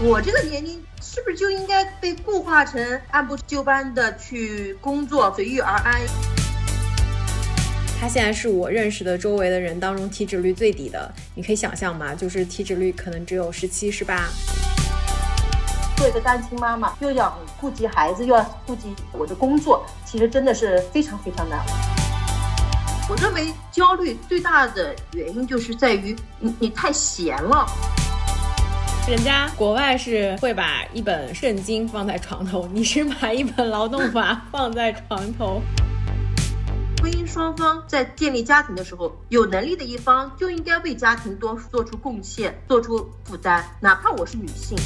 我这个年龄是不是就应该被固化成按部就班的去工作，随遇而安？他现在是我认识的周围的人当中体脂率最低的，你可以想象吗？就是体脂率可能只有十七、十八。做一个单亲妈妈，又要顾及孩子，又要顾及我的工作，其实真的是非常非常难。我认为焦虑最大的原因就是在于你你太闲了。人家国外是会把一本圣经放在床头，你是把一本劳动法放在床头。婚姻双方在建立家庭的时候，有能力的一方就应该为家庭多做出贡献，做出负担，哪怕我是女性。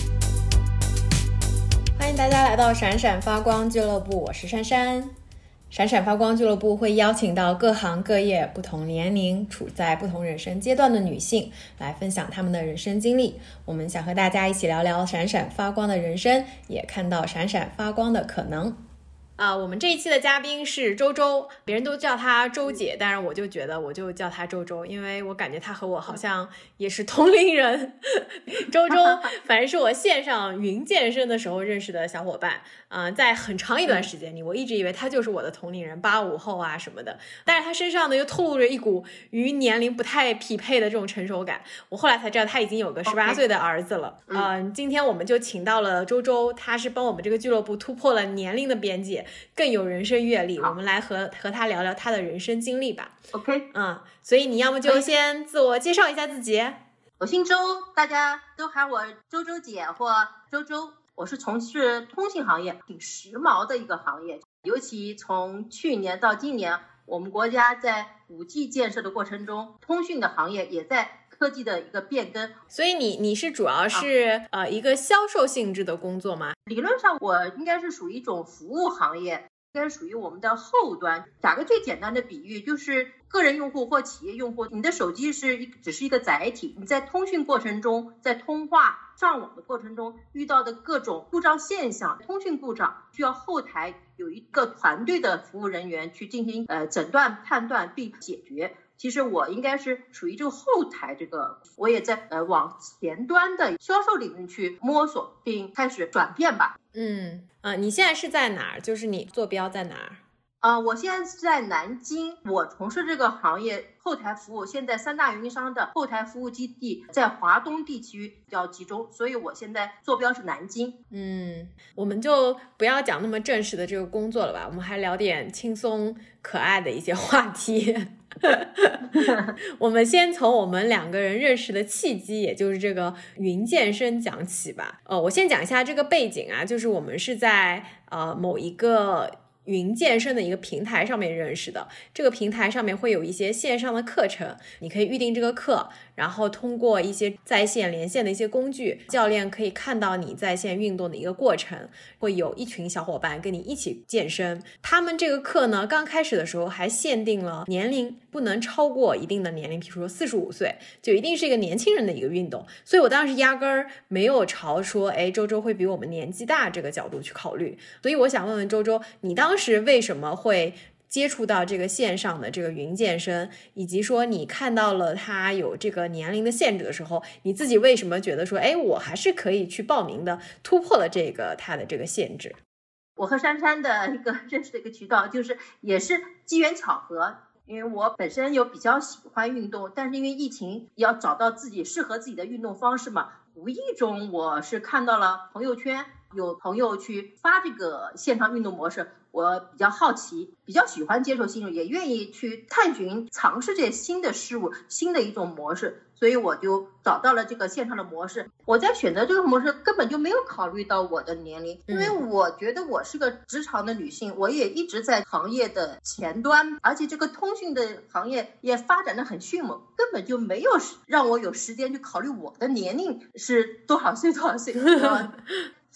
欢迎大家来到闪闪发光俱乐部，我是珊珊。闪闪发光俱乐部会邀请到各行各业、不同年龄、处在不同人生阶段的女性来分享她们的人生经历。我们想和大家一起聊聊闪闪发光的人生，也看到闪闪发光的可能。啊，我们这一期的嘉宾是周周，别人都叫她周姐，但是我就觉得我就叫她周周，因为我感觉她和我好像也是同龄人。周周，反正是我线上云健身的时候认识的小伙伴。嗯，在很长一段时间里，我一直以为她就是我的同龄人，八五后啊什么的。但是她身上呢又透露着一股与年龄不太匹配的这种成熟感。我后来才知道她已经有个十八岁的儿子了。嗯，今天我们就请到了周周，她是帮我们这个俱乐部突破了年龄的边界，更有人生阅历。我们来和和他聊聊他的人生经历吧。OK，嗯，所以你要么就先自我介绍一下自己。我姓周，大家都喊我周周姐或周周。我是从事通信行业，挺时髦的一个行业。尤其从去年到今年，我们国家在五 G 建设的过程中，通讯的行业也在科技的一个变更。所以你你是主要是呃一个销售性质的工作吗？理论上我应该是属于一种服务行业。应该属于我们的后端。打个最简单的比喻，就是个人用户或企业用户，你的手机是一只是一个载体。你在通讯过程中，在通话上网的过程中遇到的各种故障现象，通讯故障需要后台有一个团队的服务人员去进行呃诊断、判断并解决。其实我应该是属于这个后台，这个我也在呃往前端的销售领域去摸索并开始转变吧。嗯啊，你现在是在哪儿？就是你坐标在哪儿？啊，我现在是在南京。我从事这个行业后台服务，现在三大运营商的后台服务基地在华东地区比较集中，所以我现在坐标是南京。嗯，我们就不要讲那么正式的这个工作了吧，我们还聊点轻松可爱的一些话题。我们先从我们两个人认识的契机，也就是这个云健身讲起吧。呃，我先讲一下这个背景啊，就是我们是在呃某一个。云健身的一个平台上面认识的，这个平台上面会有一些线上的课程，你可以预定这个课，然后通过一些在线连线的一些工具，教练可以看到你在线运动的一个过程，会有一群小伙伴跟你一起健身。他们这个课呢，刚开始的时候还限定了年龄，不能超过一定的年龄，比如说四十五岁，就一定是一个年轻人的一个运动。所以我当时压根儿没有朝说，哎，周周会比我们年纪大这个角度去考虑。所以我想问问周周，你当当时为什么会接触到这个线上的这个云健身，以及说你看到了它有这个年龄的限制的时候，你自己为什么觉得说，哎，我还是可以去报名的，突破了这个它的这个限制？我和珊珊的一个认识的一个渠道，就是也是机缘巧合，因为我本身有比较喜欢运动，但是因为疫情要找到自己适合自己的运动方式嘛，无意中我是看到了朋友圈有朋友去发这个线上运动模式。我比较好奇，比较喜欢接受新也愿意去探寻、尝试这些新的事物、新的一种模式，所以我就找到了这个线上的模式。我在选择这个模式，根本就没有考虑到我的年龄，因为我觉得我是个职场的女性，我也一直在行业的前端，而且这个通讯的行业也发展的很迅猛，根本就没有让我有时间去考虑我的年龄是多少岁多少岁。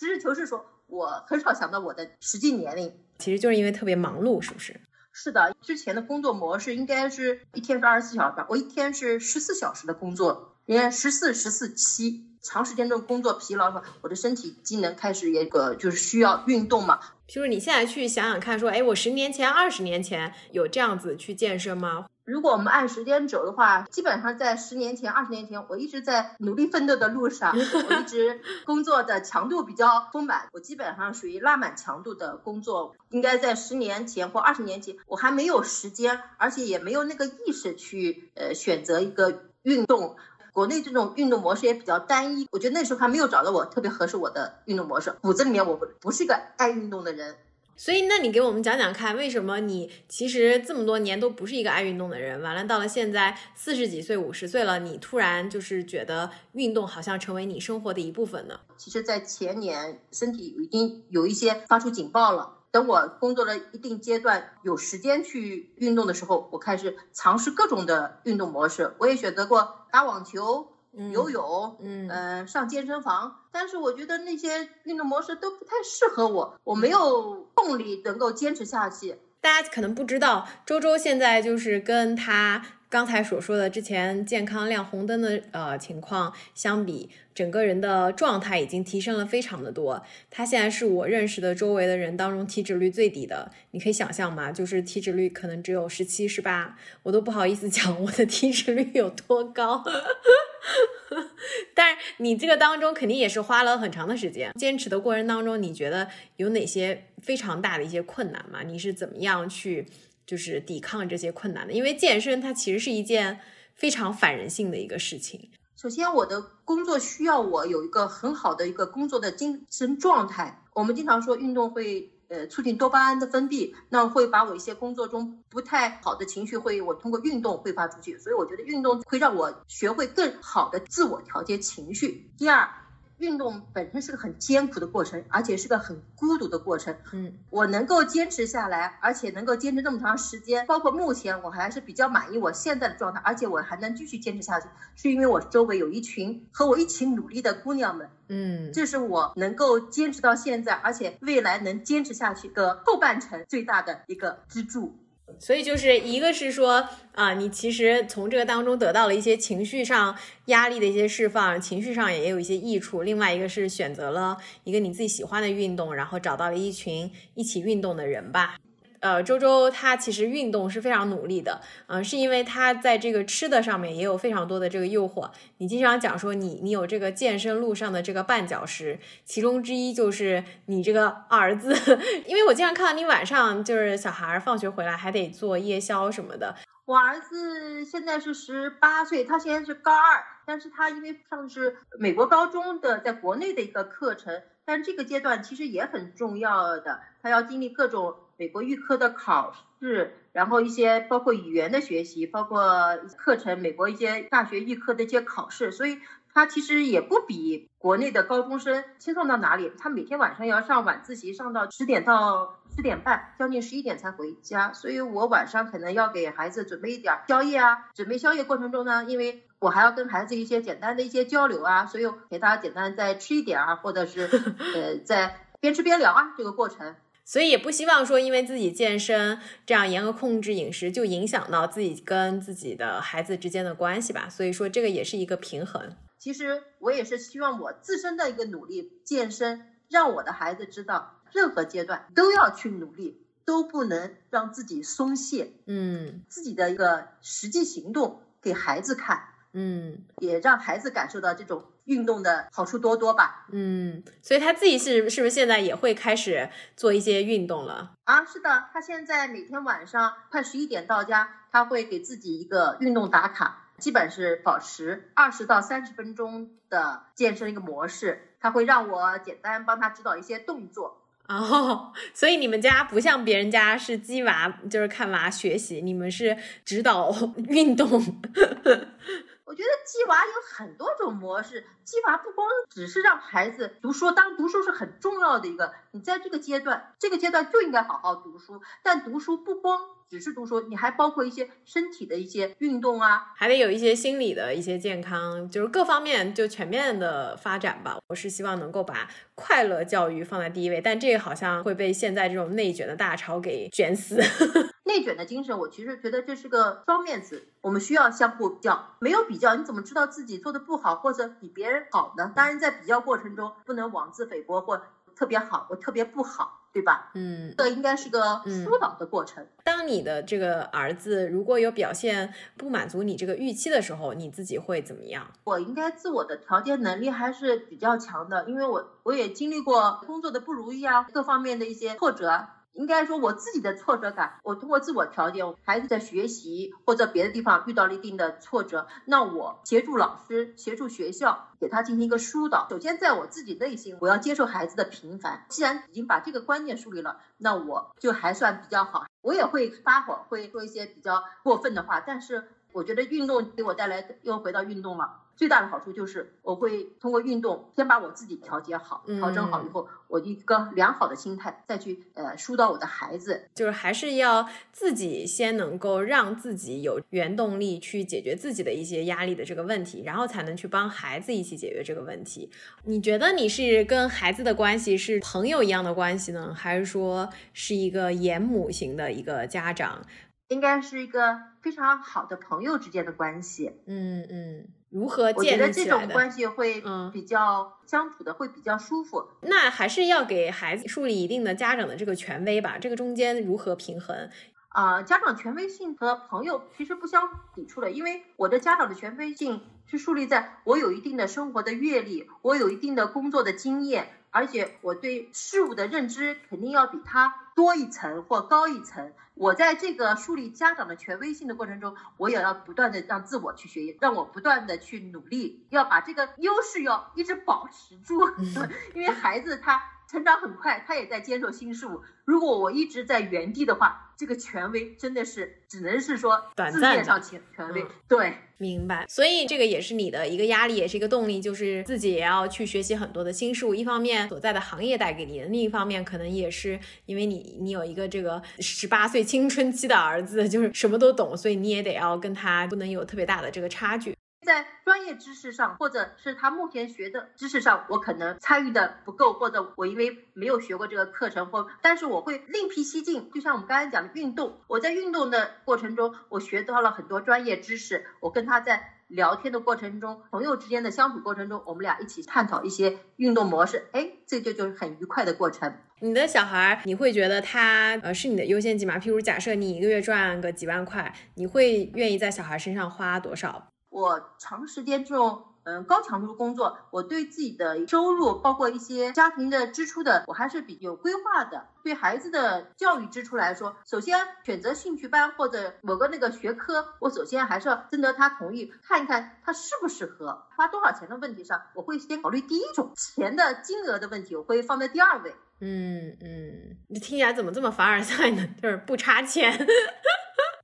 实事求是说，我很少想到我的实际年龄。其实就是因为特别忙碌，是不是？是的，之前的工作模式应该是一天是二十四小时吧，我一天是十四小时的工作，应该十四十四七，长时间的工作疲劳了，我的身体机能开始也个就是需要运动嘛。就是你现在去想想看，说，哎，我十年前、二十年前有这样子去健身吗？如果我们按时间轴的话，基本上在十年前、二十年前，我一直在努力奋斗的路上，我一直 工作的强度比较丰满，我基本上属于拉满强度的工作。应该在十年前或二十年前，我还没有时间，而且也没有那个意识去呃选择一个运动。国内这种运动模式也比较单一，我觉得那时候还没有找到我特别合适我的运动模式。骨子里面我不不是一个爱运动的人。所以，那你给我们讲讲看，为什么你其实这么多年都不是一个爱运动的人？完了，到了现在四十几岁、五十岁了，你突然就是觉得运动好像成为你生活的一部分呢？其实，在前年身体已经有一些发出警报了。等我工作了一定阶段，有时间去运动的时候，我开始尝试各种的运动模式。我也选择过打网球。游泳，嗯，呃，上健身房，但是我觉得那些运动模式都不太适合我，我没有动力能够坚持下去。大家可能不知道，周周现在就是跟他。刚才所说的之前健康亮红灯的呃情况相比，整个人的状态已经提升了非常的多。他现在是我认识的周围的人当中体脂率最低的，你可以想象吗？就是体脂率可能只有十七、十八，我都不好意思 讲我的体脂率有多高。但是你这个当中肯定也是花了很长的时间，坚持的过程当中，你觉得有哪些非常大的一些困难吗？你是怎么样去？就是抵抗这些困难的，因为健身它其实是一件非常反人性的一个事情。首先，我的工作需要我有一个很好的一个工作的精神状态。我们经常说运动会呃促进多巴胺的分泌，那会把我一些工作中不太好的情绪会我通过运动挥发出去。所以我觉得运动会让我学会更好的自我调节情绪。第二。运动本身是个很艰苦的过程，而且是个很孤独的过程。嗯，我能够坚持下来，而且能够坚持这么长时间，包括目前我还是比较满意我现在的状态，而且我还能继续坚持下去，是因为我周围有一群和我一起努力的姑娘们。嗯，这是我能够坚持到现在，而且未来能坚持下去的后半程最大的一个支柱。所以就是一个是说啊，你其实从这个当中得到了一些情绪上压力的一些释放，情绪上也有一些益处。另外一个是选择了一个你自己喜欢的运动，然后找到了一群一起运动的人吧。呃，周周他其实运动是非常努力的，嗯，是因为他在这个吃的上面也有非常多的这个诱惑。你经常讲说你你有这个健身路上的这个绊脚石，其中之一就是你这个儿子，因为我经常看到你晚上就是小孩放学回来还得做夜宵什么的。我儿子现在是十八岁，他现在是高二，但是他因为上的是美国高中的，在国内的一个课程，但这个阶段其实也很重要的，他要经历各种。美国预科的考试，然后一些包括语言的学习，包括课程，美国一些大学预科的一些考试，所以他其实也不比国内的高中生轻松到哪里。他每天晚上要上晚自习，上到十点到十点半，将近十一点才回家。所以我晚上可能要给孩子准备一点宵夜啊。准备宵夜过程中呢，因为我还要跟孩子一些简单的一些交流啊，所以给他简单再吃一点啊，或者是 呃在边吃边聊啊这个过程。所以也不希望说，因为自己健身这样严格控制饮食，就影响到自己跟自己的孩子之间的关系吧。所以说，这个也是一个平衡。其实我也是希望我自身的一个努力健身，让我的孩子知道，任何阶段都要去努力，都不能让自己松懈。嗯，自己的一个实际行动给孩子看。嗯，也让孩子感受到这种运动的好处多多吧。嗯，所以他自己是是不是现在也会开始做一些运动了？啊，是的，他现在每天晚上快十一点到家，他会给自己一个运动打卡，基本是保持二十到三十分钟的健身一个模式。他会让我简单帮他指导一些动作。哦，所以你们家不像别人家是鸡娃，就是看娃学习，你们是指导运动。我觉得鸡娃有很多种模式，鸡娃不光只是让孩子读书，当读书是很重要的一个，你在这个阶段，这个阶段就应该好好读书，但读书不光。只是读书，你还包括一些身体的一些运动啊，还得有一些心理的一些健康，就是各方面就全面的发展吧。我是希望能够把快乐教育放在第一位，但这个好像会被现在这种内卷的大潮给卷死。内卷的精神，我其实觉得这是个双面词，我们需要相互比较，没有比较，你怎么知道自己做的不好或者比别人好呢？当然，在比较过程中不能妄自菲薄或特别好或特别不好。对吧？嗯，这应该是个疏导的过程。当你的这个儿子如果有表现不满足你这个预期的时候，你自己会怎么样？我应该自我的调节能力还是比较强的，因为我我也经历过工作的不如意啊，各方面的一些挫折。应该说我自己的挫折感，我通过自我调节，孩子在学习或者别的地方遇到了一定的挫折，那我协助老师、协助学校给他进行一个疏导。首先在我自己内心，我要接受孩子的平凡。既然已经把这个观念树立了，那我就还算比较好。我也会发火，会说一些比较过分的话，但是我觉得运动给我带来又回到运动了。最大的好处就是我会通过运动先把我自己调节好，调整好以后，我一个良好的心态再去呃疏导我的孩子，就是还是要自己先能够让自己有原动力去解决自己的一些压力的这个问题，然后才能去帮孩子一起解决这个问题。你觉得你是跟孩子的关系是朋友一样的关系呢，还是说是一个严母型的一个家长？应该是一个非常好的朋友之间的关系。嗯嗯。如何我觉得这种关系会比较相处的会比较舒服。那还是要给孩子树立一定的家长的这个权威吧。这个中间如何平衡？啊，家长权威性和朋友其实不相抵触的，因为我的家长的权威性是树立在我有一定的生活的阅历，我有一定的工作的经验，而且我对事物的认知肯定要比他多一层或高一层。我在这个树立家长的权威性的过程中，我也要不断的让自我去学习，让我不断的去努力，要把这个优势要一直保持住，因为孩子他成长很快，他也在接受新事物。如果我一直在原地的话，这个权威真的是只能是说字面上权权威。对，明白。所以这个也是你的一个压力，也是一个动力，就是自己也要去学习很多的新事物。一方面所在的行业带给你的，另一方面可能也是因为你你有一个这个十八岁青春期的儿子，就是什么都懂，所以你也得要跟他不能有特别大的这个差距。在专业知识上，或者是他目前学的知识上，我可能参与的不够，或者我因为没有学过这个课程，或但是我会另辟蹊径。就像我们刚才讲的运动，我在运动的过程中，我学到了很多专业知识。我跟他在聊天的过程中，朋友之间的相处过程中，我们俩一起探讨一些运动模式，哎，这就就是很愉快的过程。你的小孩，你会觉得他呃是你的优先级吗？譬如假设你一个月赚个几万块，你会愿意在小孩身上花多少？我长时间这种嗯高强度工作，我对自己的收入，包括一些家庭的支出的，我还是比有规划的。对孩子的教育支出来说，首先选择兴趣班或者某个那个学科，我首先还是要征得他同意，看一看他适不适合，花多少钱的问题上，我会先考虑第一种钱的金额的问题，我会放在第二位。嗯嗯，你听起来怎么这么凡尔赛呢？就是不差钱。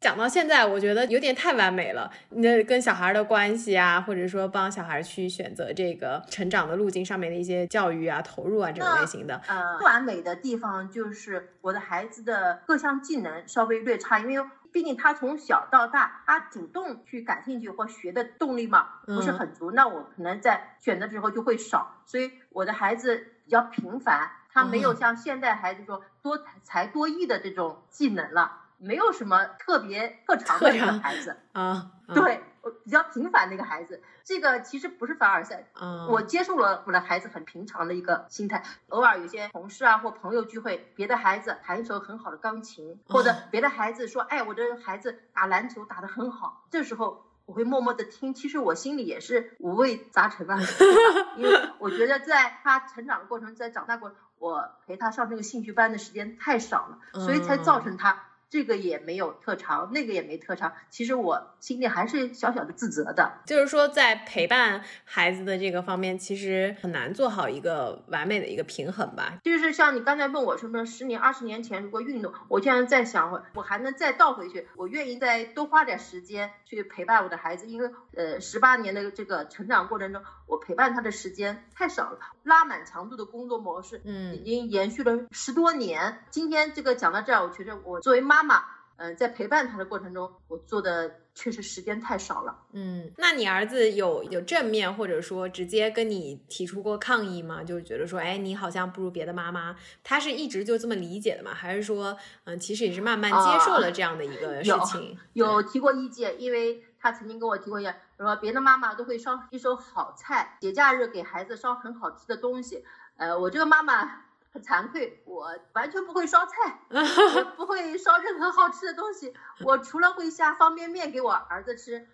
讲到现在，我觉得有点太完美了。那跟小孩的关系啊，或者说帮小孩去选择这个成长的路径上面的一些教育啊、投入啊这种类型的，呃，不完美的地方就是我的孩子的各项技能稍微略差，因为毕竟他从小到大，他主动去感兴趣或学的动力嘛不是很足，那我可能在选的时候就会少，所以我的孩子比较平凡，他没有像现代孩子说多才多艺的这种技能了。没有什么特别特长的一个孩子啊，对我比较平凡的一个孩子，这个其实不是凡尔赛，我接受了我的孩子很平常的一个心态。偶尔有些同事啊或朋友聚会，别的孩子弹一首很好的钢琴，或者别的孩子说，哎，我的孩子打篮球打得很好，这时候我会默默的听，其实我心里也是五味杂陈吧，因为我觉得在他成长的过程，在长大过程，我陪他上这个兴趣班的时间太少了，所以才造成他。这个也没有特长，那个也没特长，其实我心里还是小小的自责的。就是说，在陪伴孩子的这个方面，其实很难做好一个完美的一个平衡吧。就是像你刚才问我什么，十年、二十年前如果运动，我现在在想，我还能再倒回去，我愿意再多花点时间去陪伴我的孩子，因为呃，十八年的这个成长过程中，我陪伴他的时间太少了，拉满强度的工作模式，嗯，已经延续了十多年。今天这个讲到这儿，我觉得我作为妈。妈妈，嗯，在陪伴他的过程中，我做的确实时间太少了。嗯，那你儿子有有正面或者说直接跟你提出过抗议吗？就是觉得说，哎，你好像不如别的妈妈。他是一直就这么理解的吗？还是说，嗯，其实也是慢慢接受了这样的一个事情？有提过意见，因为他曾经跟我提过意见，说别的妈妈都会烧一手好菜，节假日给孩子烧很好吃的东西。呃，我这个妈妈。很惭愧，我完全不会烧菜，也不会烧任何好吃的东西。我除了会下方便面给我儿子吃，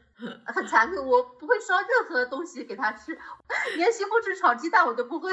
很惭愧，我不会烧任何东西给他吃，连西红柿炒鸡蛋我都不会。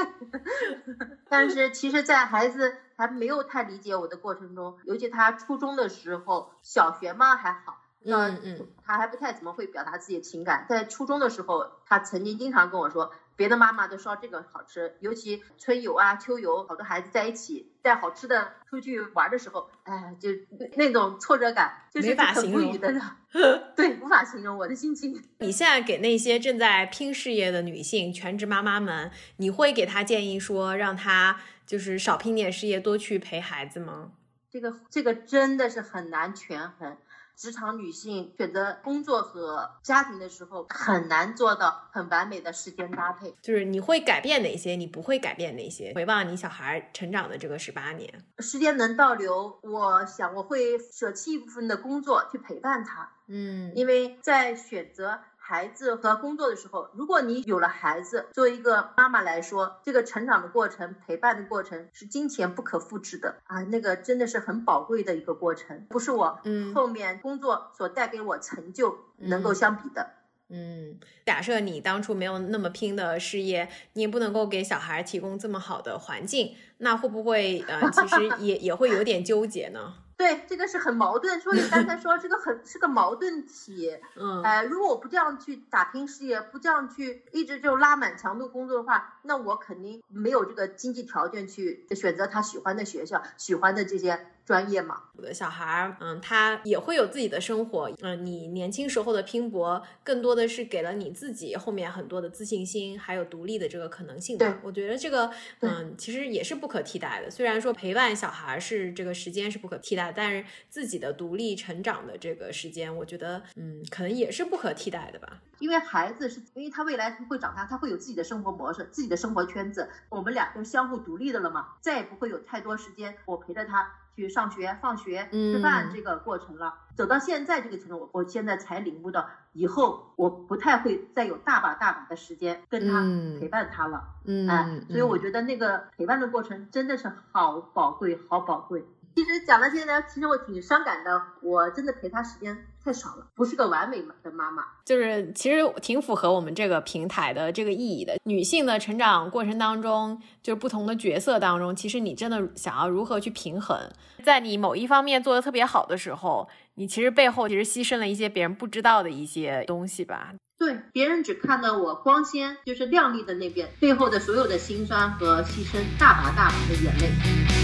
但是其实，在孩子还没有太理解我的过程中，尤其他初中的时候，小学嘛还好。嗯嗯，他还不太怎么会表达自己的情感。在初中的时候，他曾经经常跟我说，别的妈妈都烧这个好吃，尤其春游啊、秋游，好多孩子在一起带好吃的出去玩的时候，哎，就那种挫折感，就是很无语的。对，无法形容我的心情。你现在给那些正在拼事业的女性、全职妈妈们，你会给她建议说，让她就是少拼点事业，多去陪孩子吗？这个这个真的是很难权衡。职场女性选择工作和家庭的时候，很难做到很完美的时间搭配。就是你会改变哪些，你不会改变哪些？回望你小孩成长的这个十八年，时间能倒流，我想我会舍弃一部分的工作去陪伴他。嗯，因为在选择。孩子和工作的时候，如果你有了孩子，作为一个妈妈来说，这个成长的过程、陪伴的过程是金钱不可复制的啊，那个真的是很宝贵的一个过程，不是我嗯后面工作所带给我成就能够相比的。嗯，假设你当初没有那么拼的事业，你也不能够给小孩提供这么好的环境，那会不会呃，其实也也会有点纠结呢？对，这个是很矛盾。所以刚才说这个很是个矛盾体。嗯，哎，如果我不这样去打拼事业，不这样去一直就拉满强度工作的话，那我肯定没有这个经济条件去选择他喜欢的学校、喜欢的这些。专业嘛，我的小孩儿，嗯，他也会有自己的生活，嗯，你年轻时候的拼搏，更多的是给了你自己后面很多的自信心，还有独立的这个可能性。对，我觉得这个，嗯，其实也是不可替代的。虽然说陪伴小孩是这个时间是不可替代，但是自己的独立成长的这个时间，我觉得，嗯，可能也是不可替代的吧。因为孩子是，因为他未来会长大，他会有自己的生活模式、自己的生活圈子，我们俩都相互独立的了嘛，再也不会有太多时间我陪着他。去上学、放学、吃饭这个过程了，走到现在这个程度，我我现在才领悟到，以后我不太会再有大把大把的时间跟他陪伴他了。嗯，哎，所以我觉得那个陪伴的过程真的是好宝贵，好宝贵。其实讲到现在，其实我挺伤感的，我真的陪他时间。太少了，不是个完美的妈妈。就是其实挺符合我们这个平台的这个意义的。女性的成长过程当中，就是不同的角色当中，其实你真的想要如何去平衡，在你某一方面做的特别好的时候，你其实背后其实牺牲了一些别人不知道的一些东西吧。对，别人只看到我光鲜，就是亮丽的那边，背后的所有的辛酸和牺牲，大把大把的眼泪。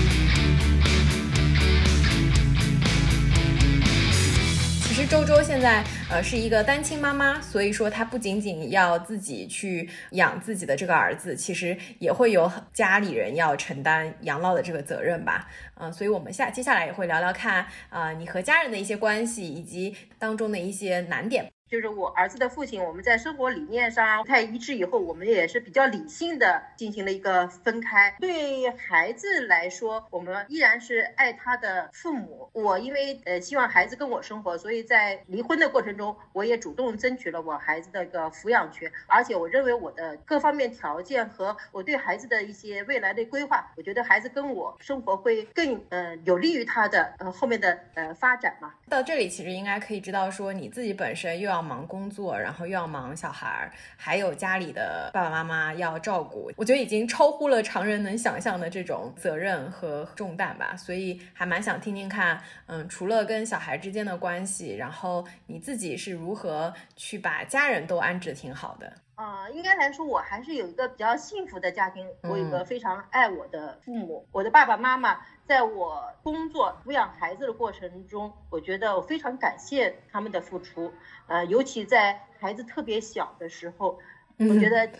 周周现在呃是一个单亲妈妈，所以说她不仅仅要自己去养自己的这个儿子，其实也会有家里人要承担养老的这个责任吧。嗯，所以我们下接下来也会聊聊看啊，你和家人的一些关系以及当中的一些难点。就是我儿子的父亲，我们在生活理念上不太一致，以后我们也是比较理性的进行了一个分开。对孩子来说，我们依然是爱他的父母。我因为呃希望孩子跟我生活，所以在离婚的过程中，我也主动争取了我孩子的一个抚养权。而且我认为我的各方面条件和我对孩子的一些未来的规划，我觉得孩子跟我生活会更呃有利于他的呃后面的呃发展嘛。到这里其实应该可以知道说你自己本身又要。忙工作，然后又要忙小孩儿，还有家里的爸爸妈妈要照顾，我觉得已经超乎了常人能想象的这种责任和重担吧。所以还蛮想听听看，嗯，除了跟小孩之间的关系，然后你自己是如何去把家人都安置挺好的。啊，应该来说，我还是有一个比较幸福的家庭。我有个非常爱我的父母，我的爸爸妈妈，在我工作抚养孩子的过程中，我觉得我非常感谢他们的付出。呃，尤其在孩子特别小的时候，我觉得。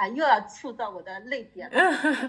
啊，又要触到我的泪点了，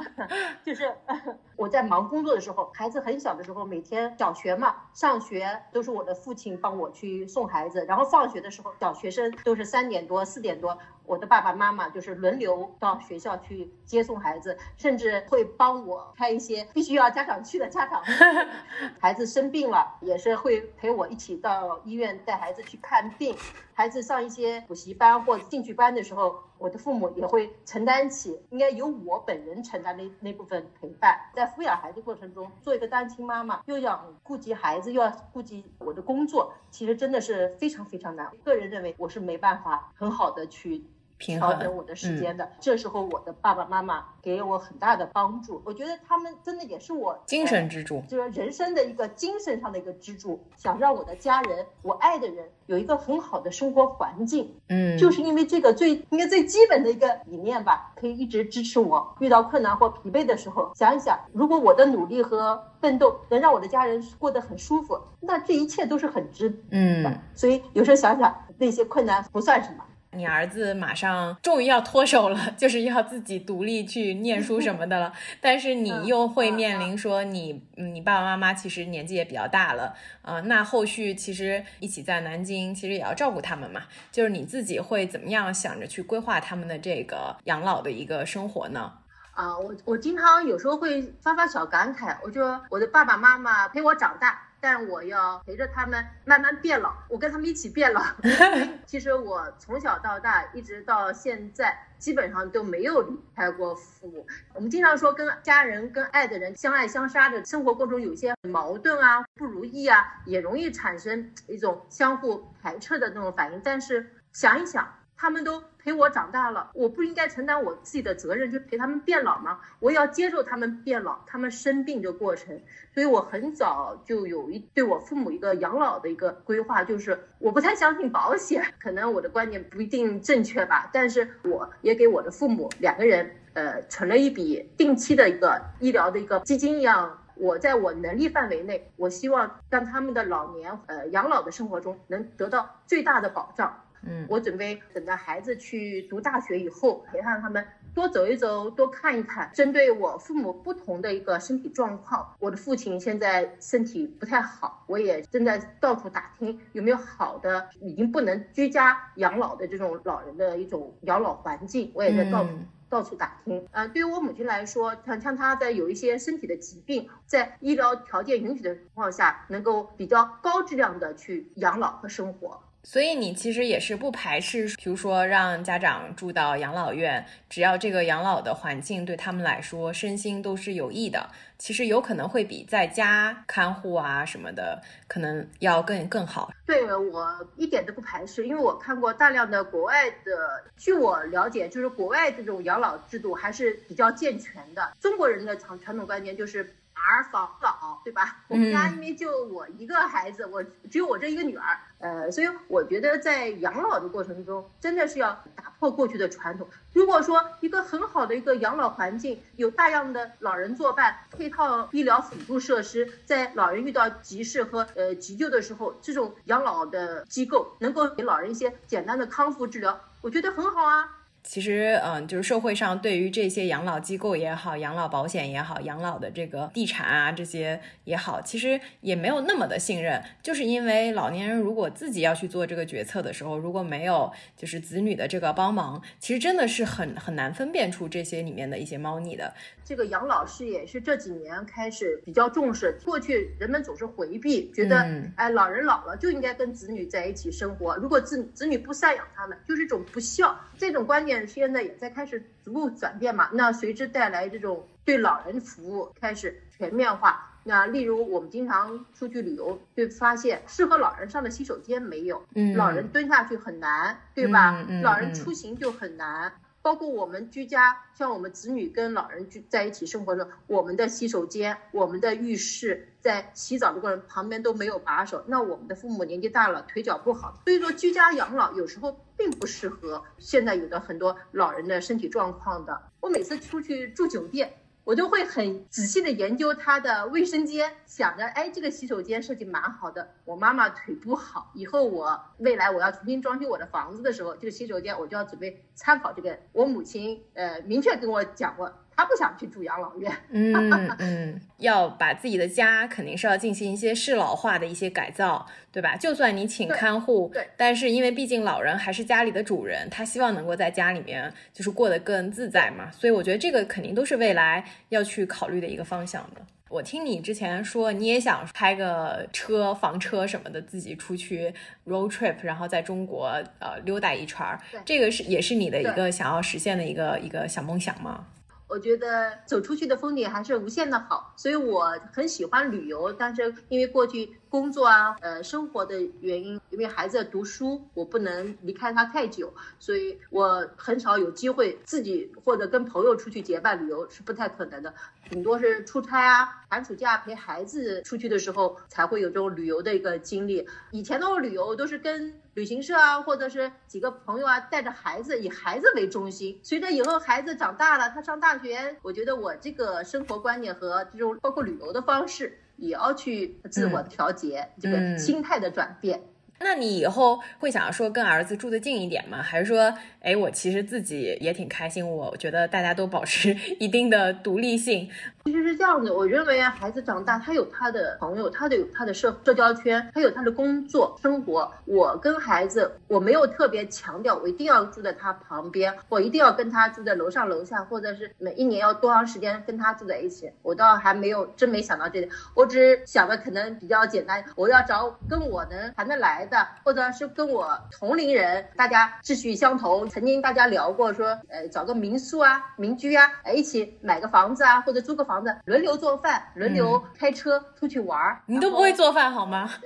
就是 我在忙工作的时候，孩子很小的时候，每天小学嘛，上学都是我的父亲帮我去送孩子，然后放学的时候，小学生都是三点多、四点多，我的爸爸妈妈就是轮流到学校去接送孩子，甚至会帮我开一些必须要家长去的家长。孩子生病了，也是会陪我一起到医院带孩子去看病。孩子上一些补习班或者兴趣班的时候，我的父母也会承担起，应该由我本人承担那那部分陪伴。在抚养孩子过程中，做一个单亲妈妈，又要顾及孩子，又要顾及我的工作，其实真的是非常非常难。个人认为我是没办法很好的去。调整我的时间的，这时候我的爸爸妈妈给我很大的帮助，我觉得他们真的也是我精神支柱，就是人生的一个精神上的一个支柱。想让我的家人，我爱的人有一个很好的生活环境，嗯，就是因为这个最应该最基本的一个理念吧，可以一直支持我。遇到困难或疲惫的时候，想一想，如果我的努力和奋斗能让我的家人过得很舒服，那这一切都是很值，嗯。所以有时候想想，那些困难不算什么。你儿子马上终于要脱手了，就是要自己独立去念书什么的了。但是你又会面临说，你你爸爸妈妈其实年纪也比较大了，呃，那后续其实一起在南京，其实也要照顾他们嘛。就是你自己会怎么样想着去规划他们的这个养老的一个生活呢？啊，我我经常有时候会发发小感慨，我说我的爸爸妈妈陪我长大。但我要陪着他们慢慢变老，我跟他们一起变老。其实我从小到大一直到现在，基本上都没有离开过父母。我们经常说，跟家人、跟爱的人相爱相杀的生活过程中，有些矛盾啊、不如意啊，也容易产生一种相互排斥的那种反应。但是想一想。他们都陪我长大了，我不应该承担我自己的责任，去陪他们变老吗？我要接受他们变老，他们生病的过程。所以我很早就有一对我父母一个养老的一个规划，就是我不太相信保险，可能我的观点不一定正确吧，但是我也给我的父母两个人，呃，存了一笔定期的一个医疗的一个基金一样，我在我能力范围内，我希望让他们的老年，呃，养老的生活中能得到最大的保障。嗯，我准备等到孩子去读大学以后，陪伴他们多走一走，多看一看。针对我父母不同的一个身体状况，我的父亲现在身体不太好，我也正在到处打听有没有好的已经不能居家养老的这种老人的一种养老环境，我也在到处到处打听。呃，对于我母亲来说，像像她在有一些身体的疾病，在医疗条件允许的情况下，能够比较高质量的去养老和生活。所以你其实也是不排斥，比如说让家长住到养老院，只要这个养老的环境对他们来说身心都是有益的，其实有可能会比在家看护啊什么的可能要更更好。对我一点都不排斥，因为我看过大量的国外的，据我了解，就是国外这种养老制度还是比较健全的。中国人的传传统观念就是。儿防老，对吧？我们家因为就我一个孩子，我只有我这一个女儿，呃，所以我觉得在养老的过程中，真的是要打破过去的传统。如果说一个很好的一个养老环境，有大量的老人作伴，配套医疗辅助设施，在老人遇到急事和呃急救的时候，这种养老的机构能够给老人一些简单的康复治疗，我觉得很好啊。其实，嗯，就是社会上对于这些养老机构也好，养老保险也好，养老的这个地产啊这些也好，其实也没有那么的信任，就是因为老年人如果自己要去做这个决策的时候，如果没有就是子女的这个帮忙，其实真的是很很难分辨出这些里面的一些猫腻的。这个养老事业是这几年开始比较重视，过去人们总是回避，觉得哎，老人老了就应该跟子女在一起生活，如果子子女不赡养他们，就是一种不孝，这种观念。现在也在开始逐步转变嘛，那随之带来这种对老人服务开始全面化。那例如我们经常出去旅游，就发现适合老人上的洗手间没有，老人蹲下去很难，对吧？老人出行就很难。包括我们居家，像我们子女跟老人居在一起生活的时候，我们的洗手间、我们的浴室，在洗澡的过程旁边都没有把手，那我们的父母年纪大了，腿脚不好，所以说居家养老有时候并不适合现在有的很多老人的身体状况的。我每次出去住酒店。我就会很仔细的研究他的卫生间，想着，哎，这个洗手间设计蛮好的。我妈妈腿不好，以后我未来我要重新装修我的房子的时候，这个洗手间我就要准备参考这个。我母亲呃明确跟我讲过。他不想去住养老院，嗯嗯，要把自己的家肯定是要进行一些适老化的一些改造，对吧？就算你请看护，对，但是因为毕竟老人还是家里的主人，他希望能够在家里面就是过得更自在嘛，所以我觉得这个肯定都是未来要去考虑的一个方向的。我听你之前说你也想开个车、房车什么的，自己出去 road trip，然后在中国呃溜达一圈儿，这个是也是你的一个想要实现的一个一个小梦想吗？我觉得走出去的风景还是无限的好，所以我很喜欢旅游。但是因为过去工作啊，呃，生活的原因，因为孩子读书，我不能离开他太久，所以我很少有机会自己或者跟朋友出去结伴旅游是不太可能的，顶多是出差啊，寒暑假陪孩子出去的时候才会有这种旅游的一个经历。以前的旅游都是跟旅行社啊，或者是几个朋友啊，带着孩子，以孩子为中心。随着以后孩子长大了，他上大学，我觉得我这个生活观念和这种包括旅游的方式，也要去自我调节，这个心态的转变。那你以后会想要说跟儿子住的近一点吗？还是说，哎，我其实自己也挺开心，我觉得大家都保持 一定的独立性。其实是这样的，我认为孩子长大，他有他的朋友，他的有他的社社交圈，他有他的工作生活。我跟孩子，我没有特别强调我一定要住在他旁边，我一定要跟他住在楼上楼下，或者是每一年要多长时间跟他住在一起。我倒还没有真没想到这点，我只想的可能比较简单，我要找跟我能谈得来的，或者是跟我同龄人，大家志趣相投。曾经大家聊过说，呃，找个民宿啊、民居啊，哎，一起买个房子啊，或者租个。房子轮流做饭，轮流开车出去玩儿。你都不会做饭好吗？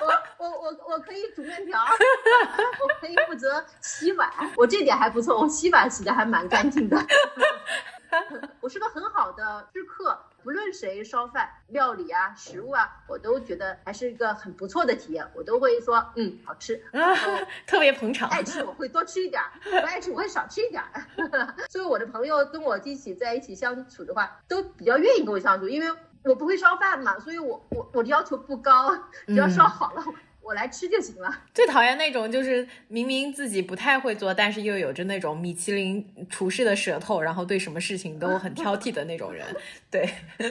我我我我可以煮面条，我可以负责洗碗。我这点还不错，我洗碗洗的还蛮干净的。我是个很好的知客。不论谁烧饭、料理啊、食物啊，我都觉得还是一个很不错的体验，我都会说，嗯，好吃，啊 特别捧场。爱吃我会多吃一点，不爱吃我会少吃一点。所以我的朋友跟我一起在一起相处的话，都比较愿意跟我相处，因为我不会烧饭嘛，所以我我我的要求不高，只要烧好了。我来吃就行了。最讨厌那种就是明明自己不太会做，但是又有着那种米其林厨师的舌头，然后对什么事情都很挑剔的那种人。对。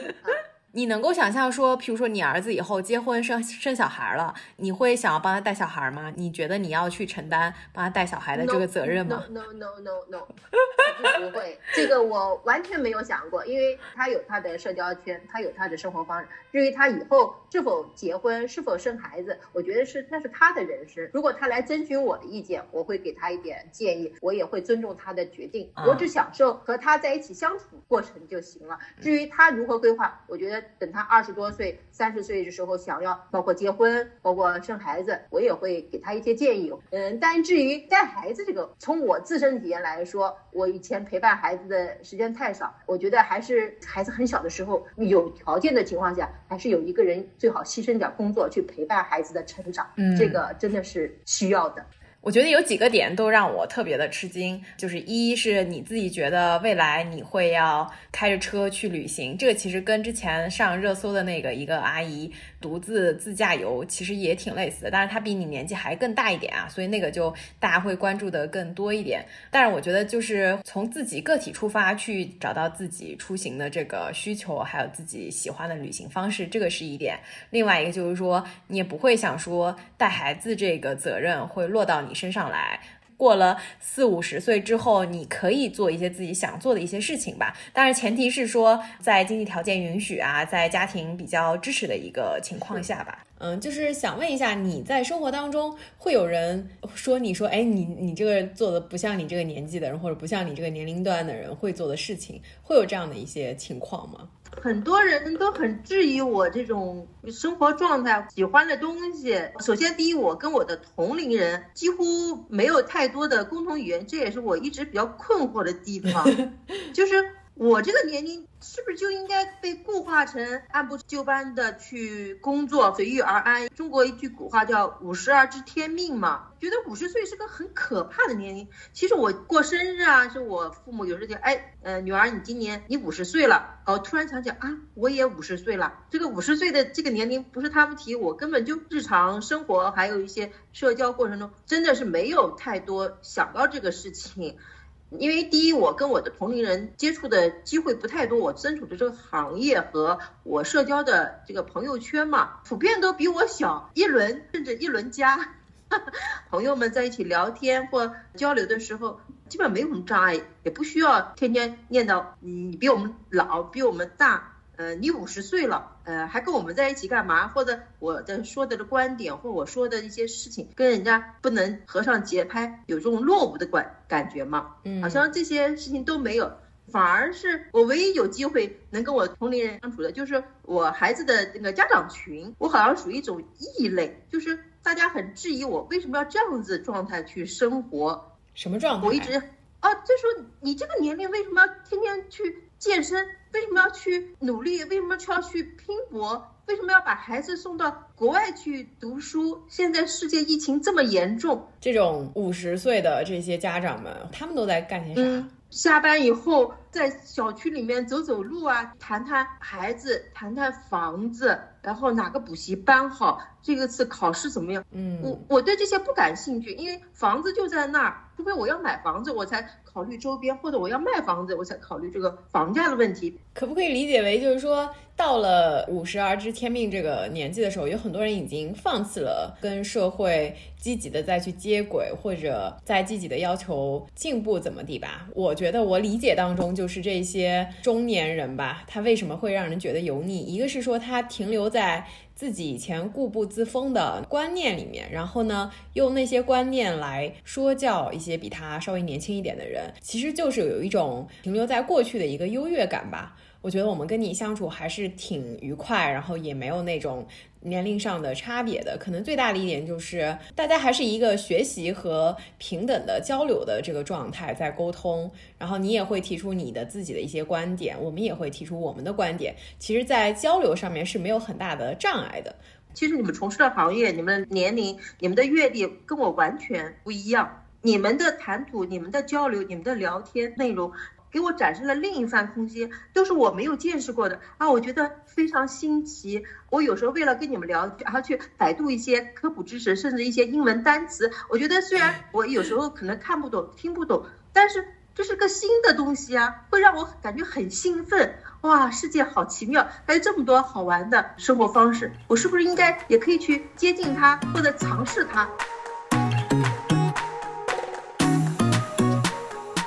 你能够想象说，譬如说你儿子以后结婚生生小孩了，你会想要帮他带小孩吗？你觉得你要去承担帮他带小孩的这个责任吗？No no no no no，不会，这个我完全没有想过，因为他有他的社交圈，他有他的生活方式。至于他以后是否结婚、是否生孩子，我觉得是那是他的人生。如果他来征询我的意见，我会给他一点建议，我也会尊重他的决定。我只享受和他在一起相处过程就行了。至于他如何规划，我觉得。等他二十多岁、三十岁的时候，想要包括结婚、包括生孩子，我也会给他一些建议。嗯，但至于带孩子这个，从我自身体验来说，我以前陪伴孩子的时间太少，我觉得还是孩子很小的时候，有条件的情况下，还是有一个人最好牺牲点工作去陪伴孩子的成长。嗯，这个真的是需要的。我觉得有几个点都让我特别的吃惊，就是一是你自己觉得未来你会要开着车去旅行，这个其实跟之前上热搜的那个一个阿姨独自自驾游其实也挺类似的，但是他比你年纪还更大一点啊，所以那个就大家会关注的更多一点。但是我觉得就是从自己个体出发去找到自己出行的这个需求，还有自己喜欢的旅行方式，这个是一点。另外一个就是说，你也不会想说带孩子这个责任会落到。你身上来，过了四五十岁之后，你可以做一些自己想做的一些事情吧。当然，前提是说在经济条件允许啊，在家庭比较支持的一个情况下吧。嗯，就是想问一下，你在生活当中会有人说你说，哎，你你这个做的不像你这个年纪的人，或者不像你这个年龄段的人会做的事情，会有这样的一些情况吗？很多人都很质疑我这种生活状态、喜欢的东西。首先，第一，我跟我的同龄人几乎没有太多的共同语言，这也是我一直比较困惑的地方，就是我这个年龄。是不是就应该被固化成按部就班的去工作，随遇而安？中国一句古话叫“五十而知天命”嘛，觉得五十岁是个很可怕的年龄。其实我过生日啊，是我父母有时候就，哎，呃，女儿你今年你五十岁了，哦，突然想起啊，我也五十岁了。这个五十岁的这个年龄不是他们提，我根本就日常生活还有一些社交过程中，真的是没有太多想到这个事情。因为第一，我跟我的同龄人接触的机会不太多，我身处的这个行业和我社交的这个朋友圈嘛，普遍都比我小一轮甚至一轮加。朋友们在一起聊天或交流的时候，基本没有什么障碍，也不需要天天念叨你比我们老，比我们大。呃，你五十岁了，呃，还跟我们在一起干嘛？或者我的说的的观点，或我说的一些事情，跟人家不能合上节拍，有这种落伍的感感觉吗？嗯，好像这些事情都没有，反而是我唯一有机会能跟我同龄人相处的，就是我孩子的那个家长群，我好像属于一种异类，就是大家很质疑我为什么要这样子状态去生活，什么状态？我一直啊，就说你这个年龄为什么要天天去健身？为什么要去努力？为什么要去拼搏？为什么要把孩子送到国外去读书？现在世界疫情这么严重，这种五十岁的这些家长们，他们都在干些啥？下班以后在小区里面走走路啊，谈谈孩子，谈谈房子，然后哪个补习班好，这个次考试怎么样？嗯，我我对这些不感兴趣，因为房子就在那儿，除非我要买房子，我才考虑周边，或者我要卖房子，我才考虑这个房价的问题。可不可以理解为，就是说到了五十而知天命这个年纪的时候，有很多人已经放弃了跟社会积极的再去接轨，或者再积极的要求进步，怎么地吧？我觉得我理解当中就是这些中年人吧，他为什么会让人觉得油腻？一个是说他停留在自己以前固步自封的观念里面，然后呢，用那些观念来说教一些比他稍微年轻一点的人，其实就是有一种停留在过去的一个优越感吧。我觉得我们跟你相处还是挺愉快，然后也没有那种年龄上的差别的。可能最大的一点就是大家还是一个学习和平等的交流的这个状态在沟通，然后你也会提出你的自己的一些观点，我们也会提出我们的观点。其实，在交流上面是没有很大的障碍的。其实你们从事的行业、你们年龄、你们的阅历跟我完全不一样，你们的谈吐、你们的交流、你们的聊天内容。给我展示了另一番空间，都是我没有见识过的啊！我觉得非常新奇。我有时候为了跟你们聊，然后去百度一些科普知识，甚至一些英文单词。我觉得虽然我有时候可能看不懂、听不懂，但是这是个新的东西啊，会让我感觉很兴奋。哇，世界好奇妙，还有这么多好玩的生活方式，我是不是应该也可以去接近它，或者尝试它？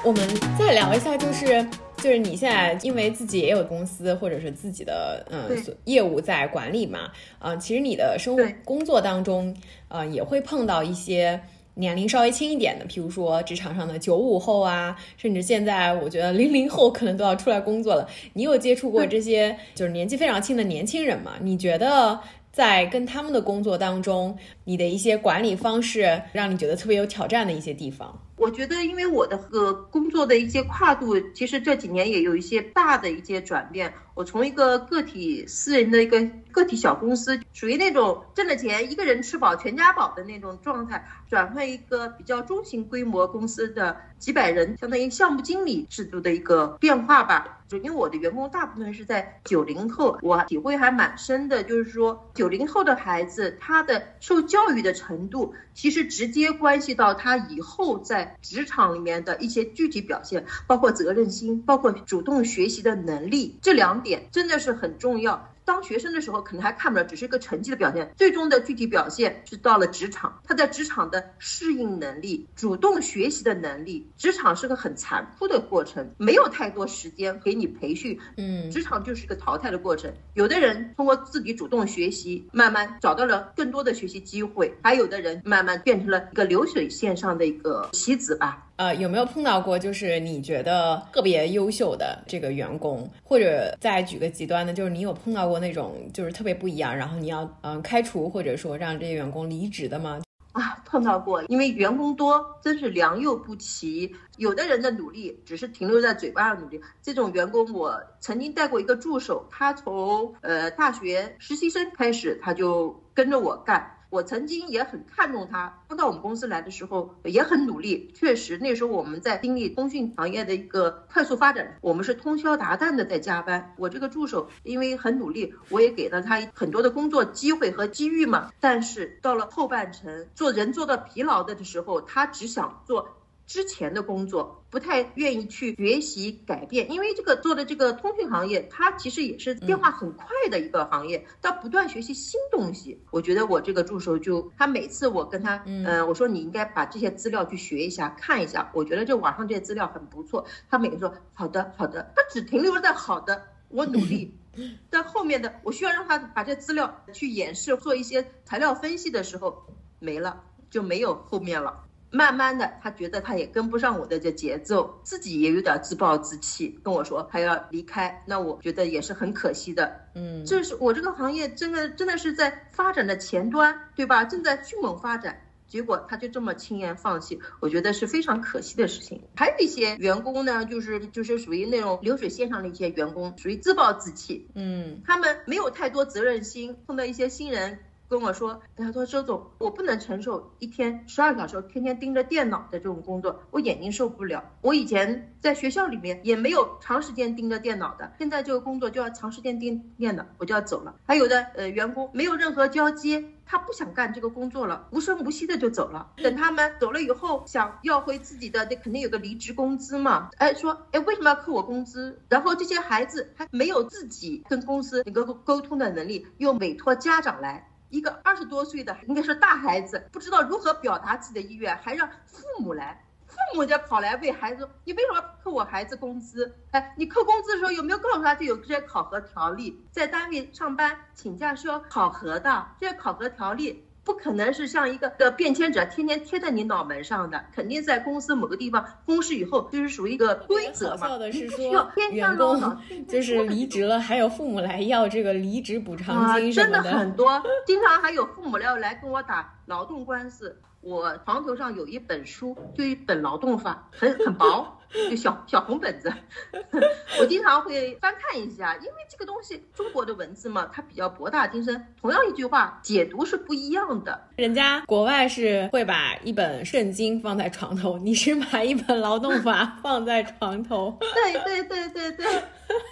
我们再聊一下，就是就是你现在因为自己也有公司或者是自己的嗯业务在管理嘛，啊，其实你的生活工作当中，呃，也会碰到一些年龄稍微轻一点的，譬如说职场上的九五后啊，甚至现在我觉得零零后可能都要出来工作了。你有接触过这些就是年纪非常轻的年轻人吗？你觉得在跟他们的工作当中，你的一些管理方式让你觉得特别有挑战的一些地方？我觉得，因为我的个工作的一些跨度，其实这几年也有一些大的一些转变。我从一个个体私人的一个个体小公司，属于那种挣了钱一个人吃饱全家饱的那种状态，转换一个比较中型规模公司的几百人，相当于项目经理制度的一个变化吧。就因为我的员工大部分是在九零后，我体会还蛮深的，就是说九零后的孩子，他的受教育的程度，其实直接关系到他以后在职场里面的一些具体表现，包括责任心，包括主动学习的能力，这两。点真的是很重要。当学生的时候，可能还看不了，只是一个成绩的表现。最终的具体表现是到了职场，他在职场的适应能力、主动学习的能力。职场是个很残酷的过程，没有太多时间给你培训。嗯，职场就是个淘汰的过程。有的人通过自己主动学习，慢慢找到了更多的学习机会；还有的人慢慢变成了一个流水线上的一个棋子吧。呃，有没有碰到过就是你觉得特别优秀的这个员工，或者再举个极端的，就是你有碰到过那种就是特别不一样，然后你要嗯开除或者说让这些员工离职的吗？啊，碰到过，因为员工多，真是良莠不齐。有的人的努力只是停留在嘴巴上努力，这种员工我曾经带过一个助手，他从呃大学实习生开始，他就跟着我干。我曾经也很看重他，刚到我们公司来的时候也很努力。确实，那时候我们在经历通讯行业的一个快速发展，我们是通宵达旦的在加班。我这个助手因为很努力，我也给了他很多的工作机会和机遇嘛。但是到了后半程，做人做到疲劳的的时候，他只想做。之前的工作不太愿意去学习改变，因为这个做的这个通讯行业，它其实也是变化很快的一个行业，要不断学习新东西。我觉得我这个助手就他每次我跟他，嗯，我说你应该把这些资料去学一下，看一下，我觉得这网上这些资料很不错。他每次说好的好的，他只停留在好的，我努力。但后面的我需要让他把这资料去演示，做一些材料分析的时候没了，就没有后面了。慢慢的，他觉得他也跟不上我的这节奏，自己也有点自暴自弃，跟我说他要离开。那我觉得也是很可惜的。嗯，这是我这个行业真的真的是在发展的前端，对吧？正在迅猛发展。结果他就这么轻言放弃，我觉得是非常可惜的事情。还有一些员工呢，就是就是属于那种流水线上的一些员工，属于自暴自弃，嗯，他们没有太多责任心，碰到一些新人。跟我说，他说周总，我不能承受一天十二小时天天盯着电脑的这种工作，我眼睛受不了。我以前在学校里面也没有长时间盯着电脑的，现在这个工作就要长时间盯电脑，我就要走了。还有的呃员工没有任何交接，他不想干这个工作了，无声无息的就走了。等他们走了以后，想要回自己的，那肯定有个离职工资嘛。哎，说哎为什么要扣我工资？然后这些孩子还没有自己跟公司能够沟通的能力，又委托家长来。一个二十多岁的应该是大孩子，不知道如何表达自己的意愿，还让父母来，父母就跑来为孩子，你为什么扣我孩子工资？哎，你扣工资的时候有没有告诉他这有这些考核条例？在单位上班请假是要考核的，这些考核条例。不可能是像一个的变迁者天天贴在你脑门上的，肯定在公司某个地方公示以后，就是属于一个规则嘛。的是说，员工就是离职了，还有父母来要这个离职补偿金真的很多。经常还有父母要来跟我打劳动官司。我床头上有一本书，就一本劳动法，很很薄，就小小红本子。我经常会翻看一下，因为这个东西中国的文字嘛，它比较博大精深。同样一句话，解读是不一样的。人家国外是会把一本圣经放在床头，你是把一本劳动法放在床头。对对对对对，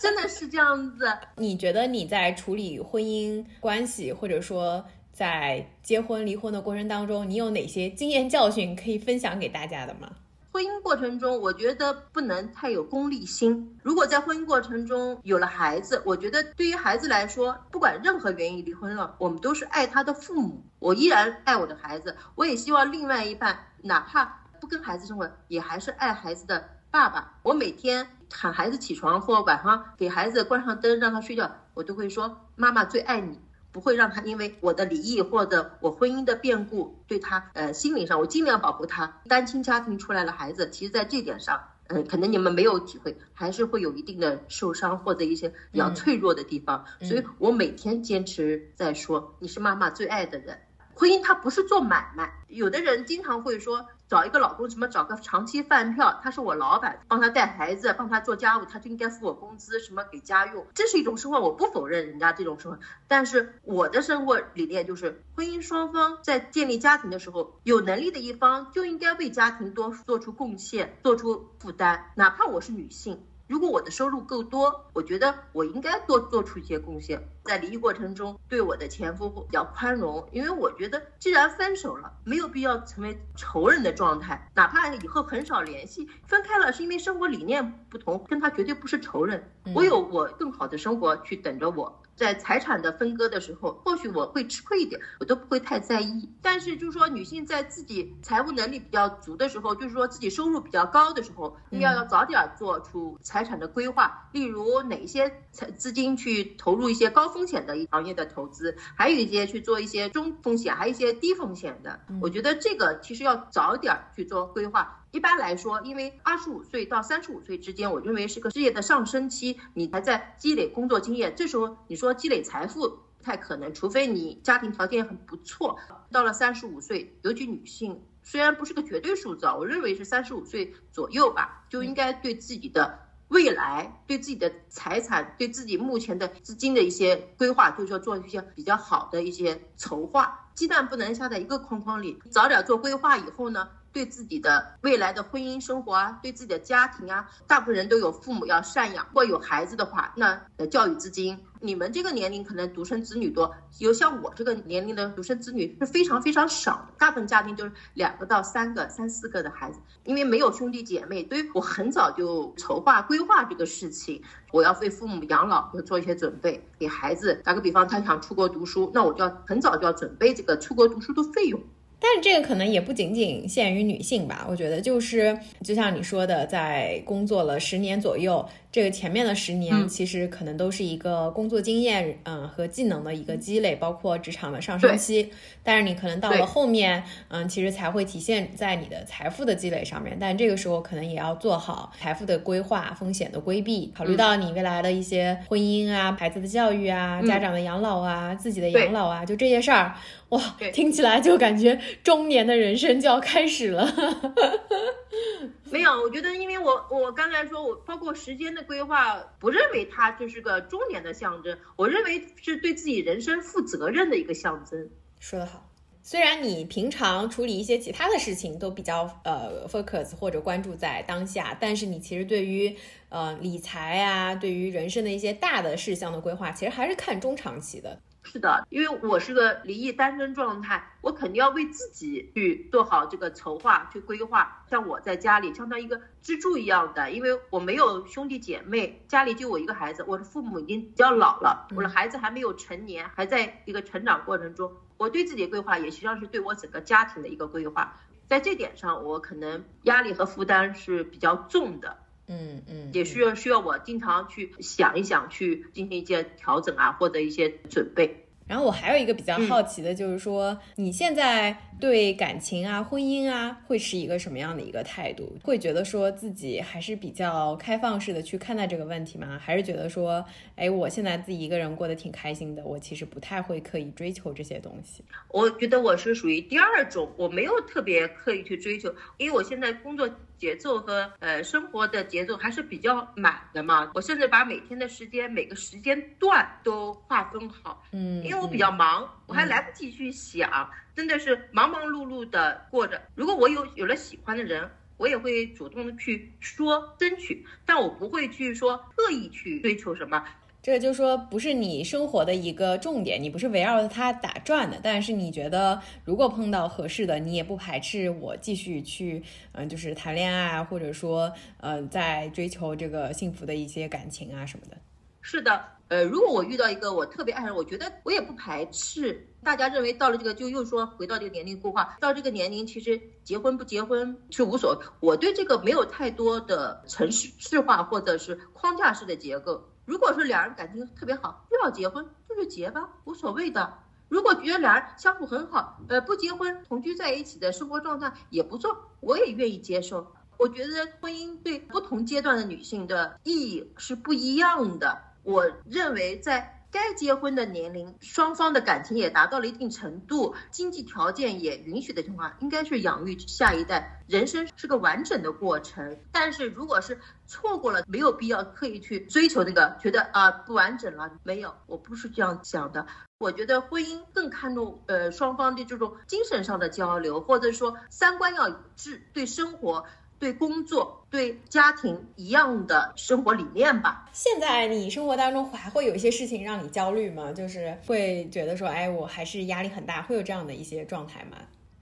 真的是这样子。你觉得你在处理婚姻关系，或者说？在结婚离婚的过程当中，你有哪些经验教训可以分享给大家的吗？婚姻过程中，我觉得不能太有功利心。如果在婚姻过程中有了孩子，我觉得对于孩子来说，不管任何原因离婚了，我们都是爱他的父母。我依然爱我的孩子，我也希望另外一半哪怕不跟孩子生活，也还是爱孩子的爸爸。我每天喊孩子起床或晚上给孩子关上灯让他睡觉，我都会说妈妈最爱你。不会让他因为我的离异或者我婚姻的变故，对他呃心理上，我尽量保护他。单亲家庭出来的孩子，其实在这点上，嗯，可能你们没有体会，还是会有一定的受伤或者一些比较脆弱的地方。所以我每天坚持在说，你是妈妈最爱的人。婚姻它不是做买卖，有的人经常会说。找一个老公，什么找个长期饭票？他是我老板，帮他带孩子，帮他做家务，他就应该付我工资，什么给家用，这是一种生活，我不否认人家这种生活。但是我的生活理念就是，婚姻双方在建立家庭的时候，有能力的一方就应该为家庭多做出贡献，做出负担，哪怕我是女性。如果我的收入够多，我觉得我应该多做出一些贡献。在离异过程中，对我的前夫比较宽容，因为我觉得既然分手了，没有必要成为仇人的状态，哪怕以后很少联系，分开了是因为生活理念不同，跟他绝对不是仇人。我有我更好的生活去等着我。在财产的分割的时候，或许我会吃亏一点，我都不会太在意。但是就是说，女性在自己财务能力比较足的时候，就是说自己收入比较高的时候，要要早点做出财产的规划。例如哪些财资金去投入一些高风险的行业的投资，还有一些去做一些中风险，还有一些低风险的。我觉得这个其实要早点去做规划。一般来说，因为二十五岁到三十五岁之间，我认为是个事业的上升期，你还在积累工作经验。这时候你说积累财富不太可能，除非你家庭条件很不错。到了三十五岁，尤其女性，虽然不是个绝对数字啊，我认为是三十五岁左右吧，就应该对自己的未来、对自己的财产、对自己目前的资金的一些规划，就是说做一些比较好的一些筹划。鸡蛋不能下在一个筐筐里，早点做规划以后呢？对自己的未来的婚姻生活啊，对自己的家庭啊，大部分人都有父母要赡养，或有孩子的话，那的教育资金，你们这个年龄可能独生子女多，有像我这个年龄的独生子女是非常非常少的，大部分家庭就是两个到三个、三四个的孩子，因为没有兄弟姐妹，所以我很早就筹划规划这个事情，我要为父母养老要做一些准备，给孩子。打个比方，他想出国读书，那我就要很早就要准备这个出国读书的费用。但是这个可能也不仅仅限于女性吧，我觉得就是就像你说的，在工作了十年左右，这个前面的十年其实可能都是一个工作经验，嗯，和技能的一个积累，包括职场的上升期。但是你可能到了后面，嗯，其实才会体现在你的财富的积累上面。但这个时候可能也要做好财富的规划、风险的规避，考虑到你未来的一些婚姻啊、孩子的教育啊、家长的养老啊、自己的养老啊，就这些事儿。哇，听起来就感觉中年的人生就要开始了。没有，我觉得，因为我我刚才说，我包括时间的规划，不认为它就是个中年的象征，我认为是对自己人生负责任的一个象征。说得好，虽然你平常处理一些其他的事情都比较呃 focus 或者关注在当下，但是你其实对于呃理财啊，对于人生的一些大的事项的规划，其实还是看中长期的。是的，因为我是个离异单身状态，我肯定要为自己去做好这个筹划、去规划。像我在家里，相当于一个支柱一样的，因为我没有兄弟姐妹，家里就我一个孩子，我的父母已经比较老了，我的孩子还没有成年，还在一个成长过程中。我对自己的规划，也实际上是对我整个家庭的一个规划。在这点上，我可能压力和负担是比较重的。嗯嗯，也需要需要我经常去想一想，去进行一些调整啊，或者一些准备。然后我还有一个比较好奇的，就是说你现在对感情啊、婚姻啊，会是一个什么样的一个态度？会觉得说自己还是比较开放式的去看待这个问题吗？还是觉得说，哎，我现在自己一个人过得挺开心的，我其实不太会刻意追求这些东西。我觉得我是属于第二种，我没有特别刻意去追求，因为我现在工作。节奏和呃生活的节奏还是比较满的嘛，我甚至把每天的时间每个时间段都划分好，嗯，因为我比较忙，我还来不及去想，真的是忙忙碌碌的过着。如果我有有了喜欢的人，我也会主动的去说争取，但我不会去说刻意去追求什么。这就说不是你生活的一个重点，你不是围绕着它打转的。但是你觉得，如果碰到合适的，你也不排斥我继续去，嗯，就是谈恋爱，或者说，呃，在追求这个幸福的一些感情啊什么的。是的，呃，如果我遇到一个我特别爱人，我觉得我也不排斥。大家认为到了这个，就又说回到这个年龄固化，到这个年龄其实结婚不结婚是无所谓。我对这个没有太多的城市市化或者是框架式的结构。如果说两人感情特别好，又要结婚，那就结吧，无所谓的。如果觉得两人相处很好，呃，不结婚，同居在一起的生活状态也不错，我也愿意接受。我觉得婚姻对不同阶段的女性的意义是不一样的。我认为在。该结婚的年龄，双方的感情也达到了一定程度，经济条件也允许的情况，应该是养育下一代。人生是个完整的过程，但是如果是错过了，没有必要刻意去追求那个，觉得啊不完整了。没有，我不是这样想的。我觉得婚姻更看重呃双方的这种精神上的交流，或者说三观要一致，对生活。对工作、对家庭一样的生活理念吧。现在你生活当中还会有一些事情让你焦虑吗？就是会觉得说，哎，我还是压力很大，会有这样的一些状态吗？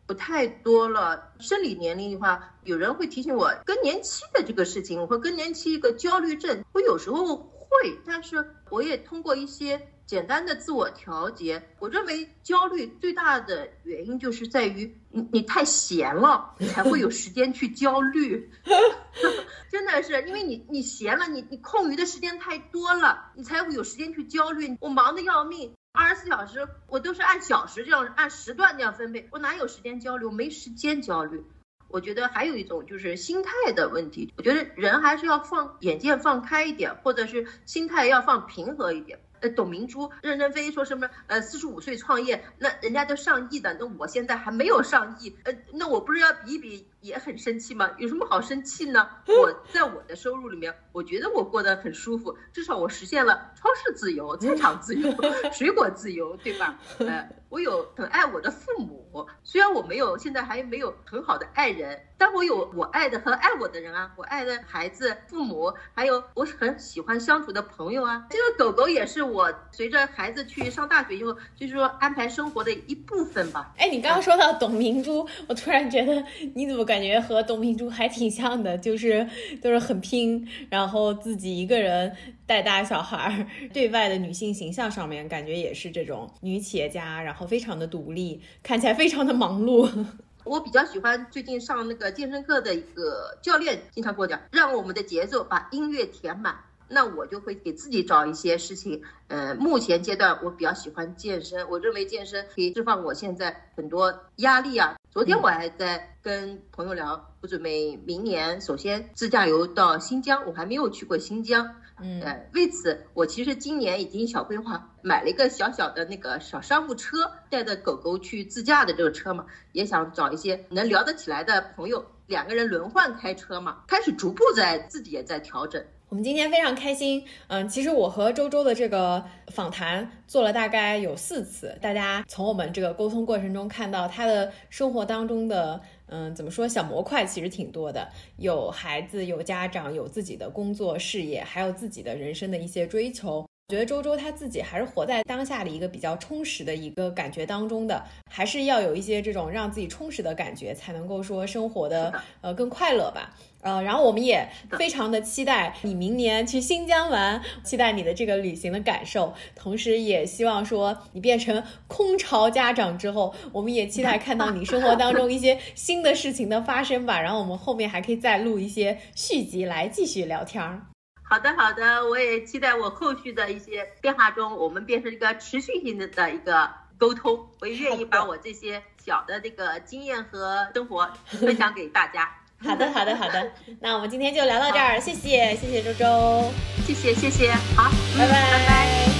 不太多了。生理年龄的话，有人会提醒我更年期的这个事情，我会更年期一个焦虑症，我有时候会，但是我也通过一些。简单的自我调节，我认为焦虑最大的原因就是在于你你太闲了，你才会有时间去焦虑。真的是因为你你闲了，你你空余的时间太多了，你才会有时间去焦虑。我忙得要命，二十四小时我都是按小时这样按时段这样分配，我哪有时间焦虑？我没时间焦虑。我觉得还有一种就是心态的问题，我觉得人还是要放眼界放开一点，或者是心态要放平和一点。呃，董明珠、任正非说什么？呃，四十五岁创业，那人家都上亿的，那我现在还没有上亿，呃，那我不是要比一比也很生气吗？有什么好生气呢？我在我的收入里面，我觉得我过得很舒服，至少我实现了超市自由、菜场自由、水果自由，对吧？呃，我有很爱我的父母，虽然我没有现在还没有很好的爱人，但我有我爱的和爱我的人啊，我爱的孩子、父母，还有我很喜欢相处的朋友啊。这个狗狗也是我随着孩子去上大学以后，就是说安排生活的一部分吧。哎，你刚刚说到董明珠，我突然觉得你怎么感觉和董明珠还挺像的，就是都是很拼，然后自己一个人带大小孩儿，对外的女性形象上面感觉也是这种女企业家，然后。非常的独立，看起来非常的忙碌。我比较喜欢最近上那个健身课的一个教练，经常跟我讲，让我们的节奏把音乐填满。那我就会给自己找一些事情。呃，目前阶段我比较喜欢健身，我认为健身可以释放我现在很多压力啊。昨天我还在跟朋友聊，我准备明年首先自驾游到新疆，我还没有去过新疆。嗯，呃，为此我其实今年已经小规划买了一个小小的那个小商务车，带着狗狗去自驾的这个车嘛，也想找一些能聊得起来的朋友，两个人轮换开车嘛，开始逐步在自己也在调整。我们今天非常开心，嗯，其实我和周周的这个访谈做了大概有四次，大家从我们这个沟通过程中看到他的生活当中的，嗯，怎么说小模块其实挺多的，有孩子，有家长，有自己的工作事业，还有自己的人生的一些追求。觉得周周他自己还是活在当下的一个比较充实的一个感觉当中的，还是要有一些这种让自己充实的感觉，才能够说生活的呃更快乐吧。呃，然后我们也非常的期待你明年去新疆玩，期待你的这个旅行的感受，同时也希望说你变成空巢家长之后，我们也期待看到你生活当中一些新的事情的发生吧。然后我们后面还可以再录一些续集来继续聊天儿。好的，好的，我也期待我后续的一些变化中，我们变成一个持续性的的一个沟通。我也愿意把我这些小的这个经验和生活分享给大家。好的，好的，好的。那我们今天就聊到这儿，谢谢，谢谢周周，谢谢，谢谢，好，拜拜，拜拜。